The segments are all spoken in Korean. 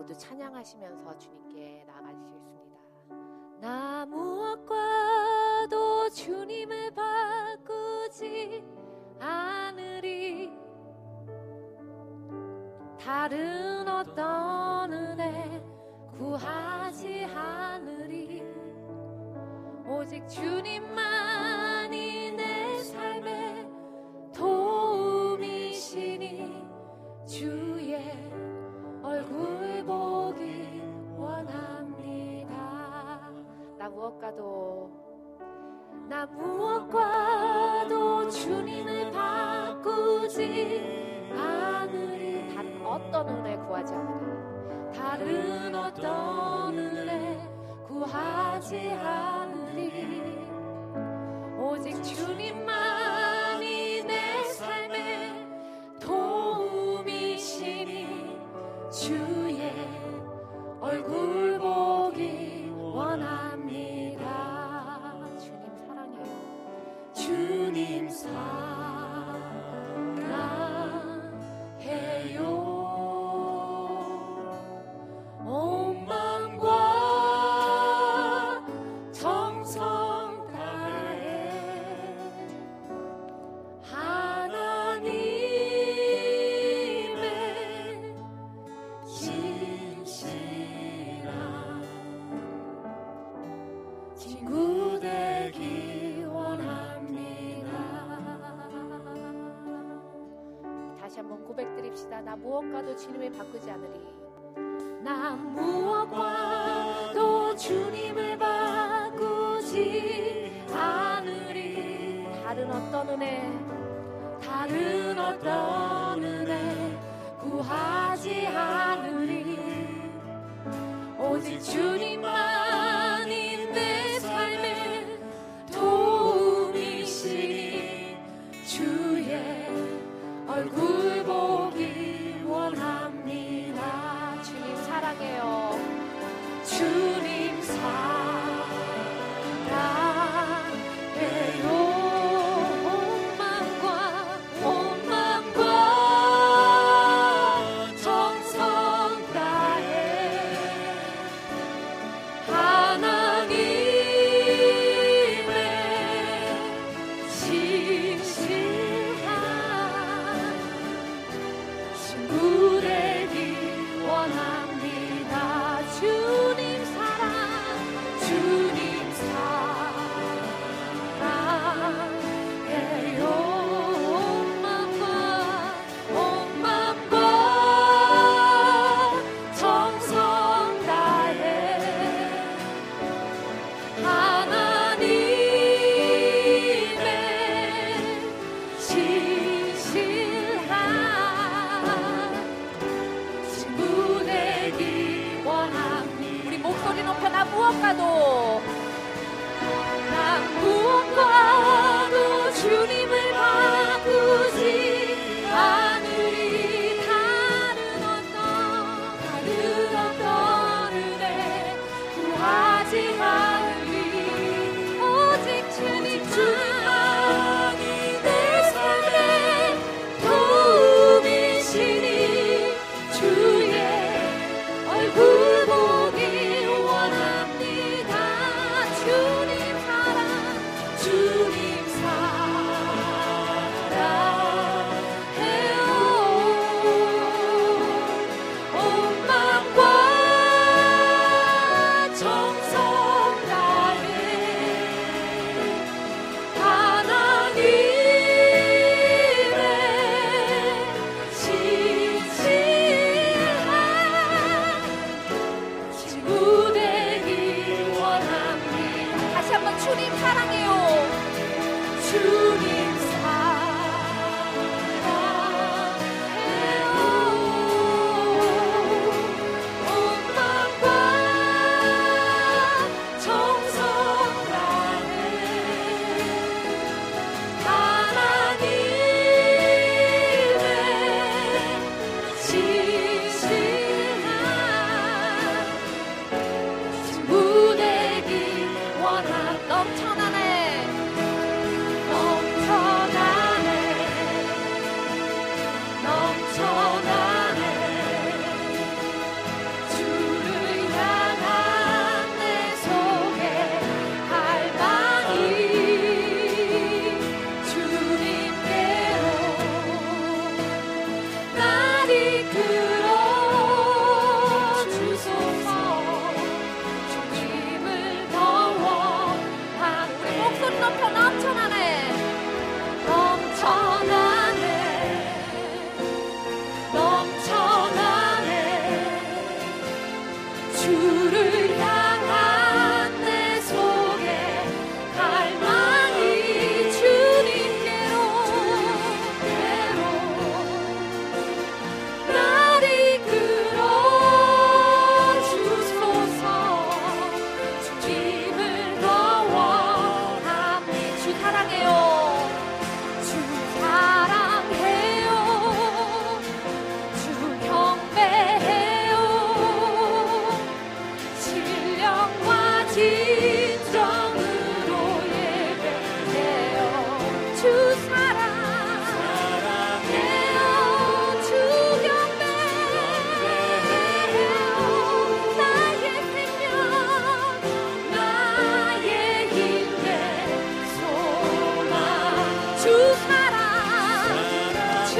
모두 찬양하시면서 주님께 나아가시겠습니다. 나 무엇과도 주님을 바꾸지 않으리 다른 어떤 은혜 구하지 않으리 오직 주님만이 내 삶의 도움이시니 주 무엇과도 나 무엇과도 주님을 바꾸지 않으리. 다른 어떤 은혜 구하지 않으리. 다른 어떤 은혜 나 무엇과도 주님을 바꾸지 않으리. 나 무엇과도 주님을 바꾸지 않으리. 다른 어떤 은혜, 다른 어떤 은혜 구하지 않으리. 오직 주님만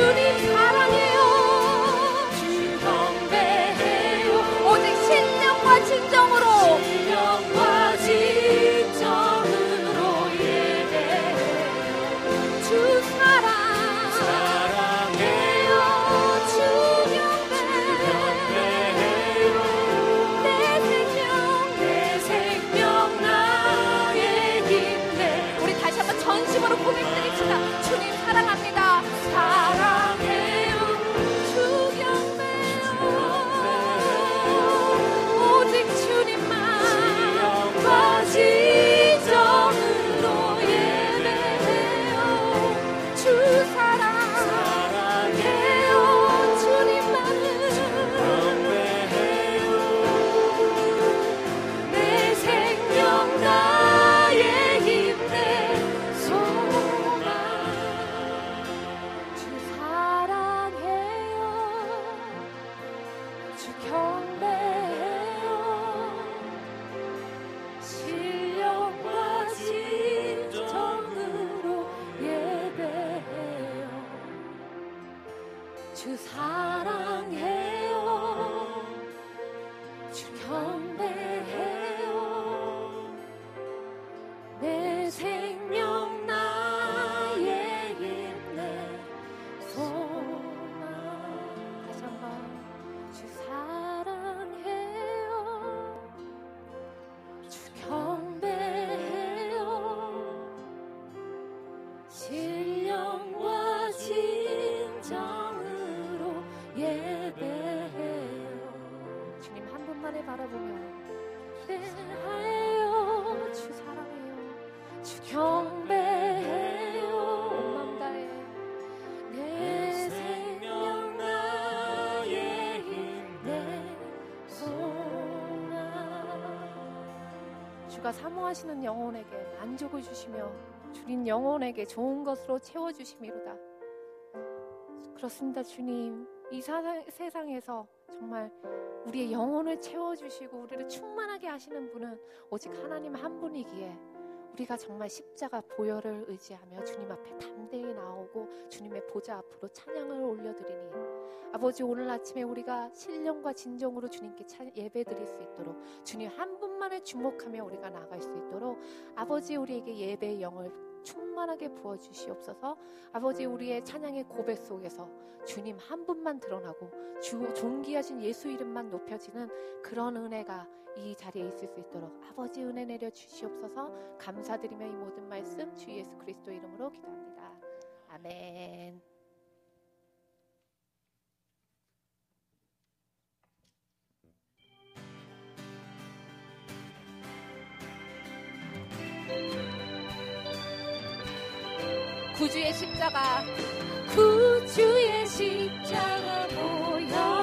주 가 사모하시는 영혼에게 만족을 주시며 주님 영혼에게 좋은 것으로 채워주심이로다. 그렇습니다, 주님. 이 세상에서 정말 우리의 영혼을 채워주시고 우리를 충만하게 하시는 분은 오직 하나님 한 분이기에 우리가 정말 십자가 보혈을 의지하며 주님 앞에 담대히 나오고 주님의 보좌 앞으로 찬양을 올려드리니 아버지 오늘 아침에 우리가 신령과 진정으로 주님께 예배 드릴 수 있도록 주님 한 분만을 주목하며 우리가 나갈 수 있도록 아버지 우리에게 예배의 영을 충만하게 부어 주시옵소서. 아버지 우리의 찬양의 고백 속에서 주님 한 분만 드러나고 주 존귀하신 예수 이름만 높여지는 그런 은혜가 이 자리에 있을 수 있도록 아버지 은혜 내려 주시옵소서. 감사드리며 이 모든 말씀 주 예수 그리스도 이름으로 기도합니다. 아멘. 구주의 십자가 구주의 십자가 보혈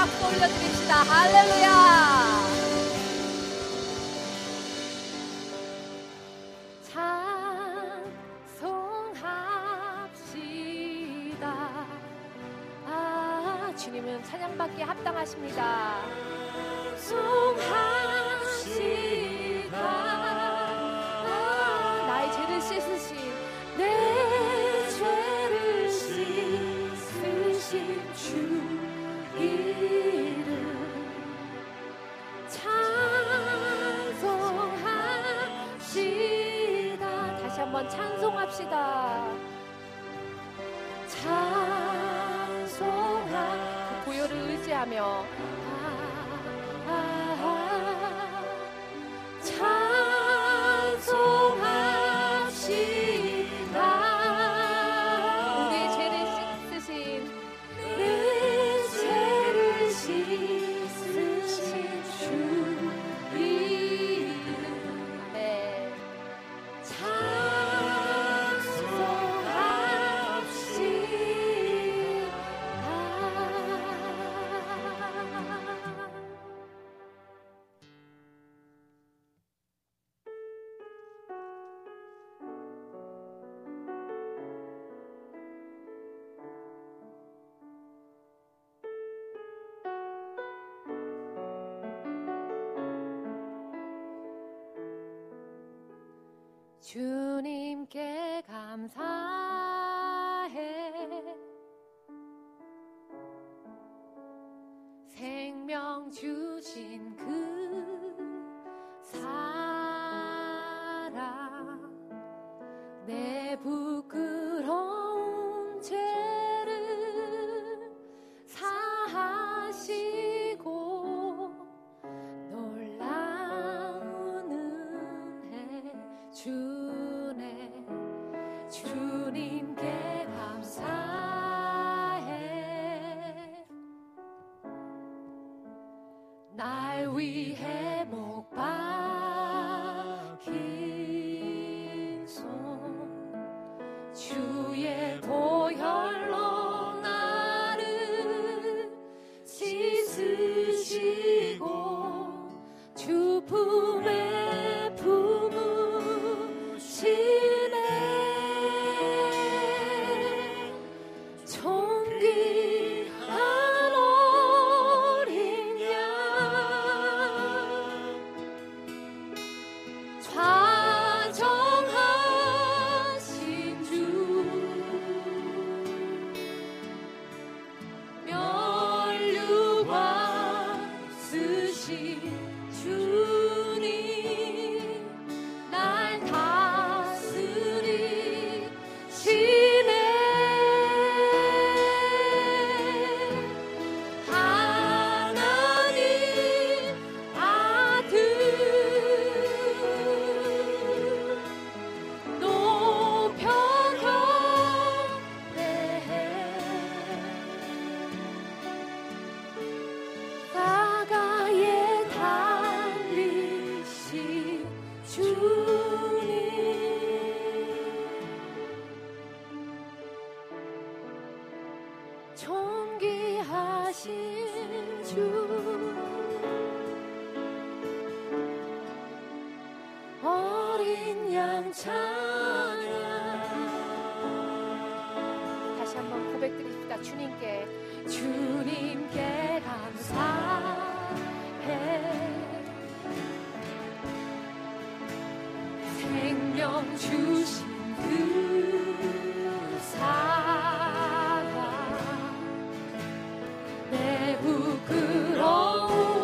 박수 올려드립시다. 할렐루야! 찬송합시다. 아, 주님은 찬양받기에 합당하십니다. 찬송합시다. 아, 내 죄를 씻으신 주. 한번 찬송합시다. 찬송하 그 보혈을 의지하며 주님께 감사해. 생명 주신 그 부끄러운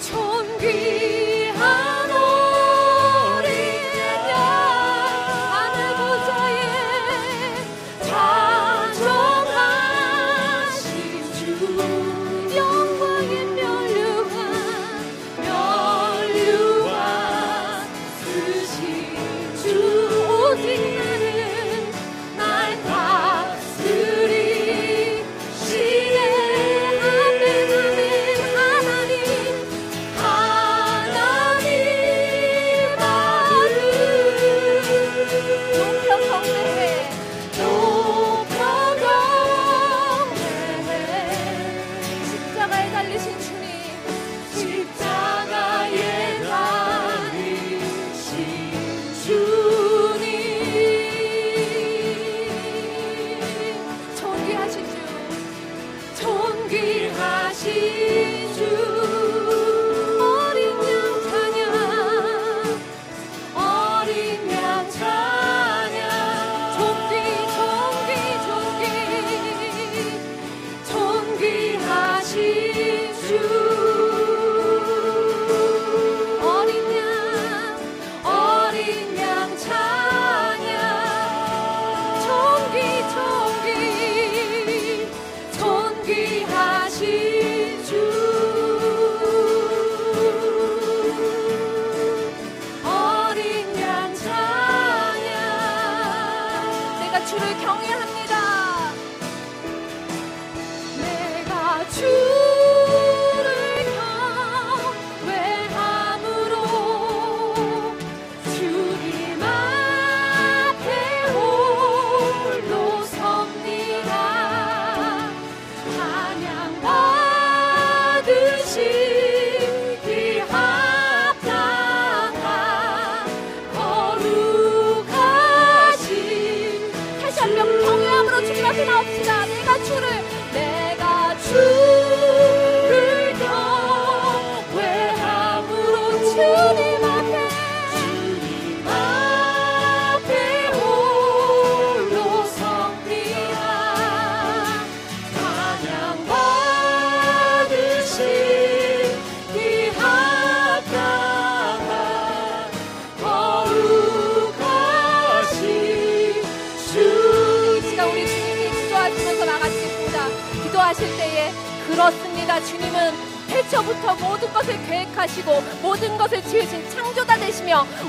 존귀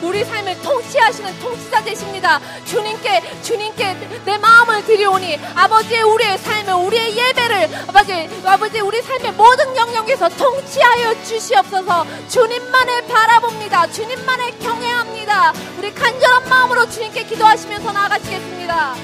우리 삶을 통치하시는 통치자 되십니다. 주님께 주님께 내 마음을 드리오니 아버지의 우리의 삶을 우리의 예배를 아버지 아버지 우리 삶의 모든 영역에서 통치하여 주시옵소서. 주님만을 바라봅니다. 주님만을 경외합니다. 우리 간절한 마음으로 주님께 기도하시면서 나아가시겠습니다.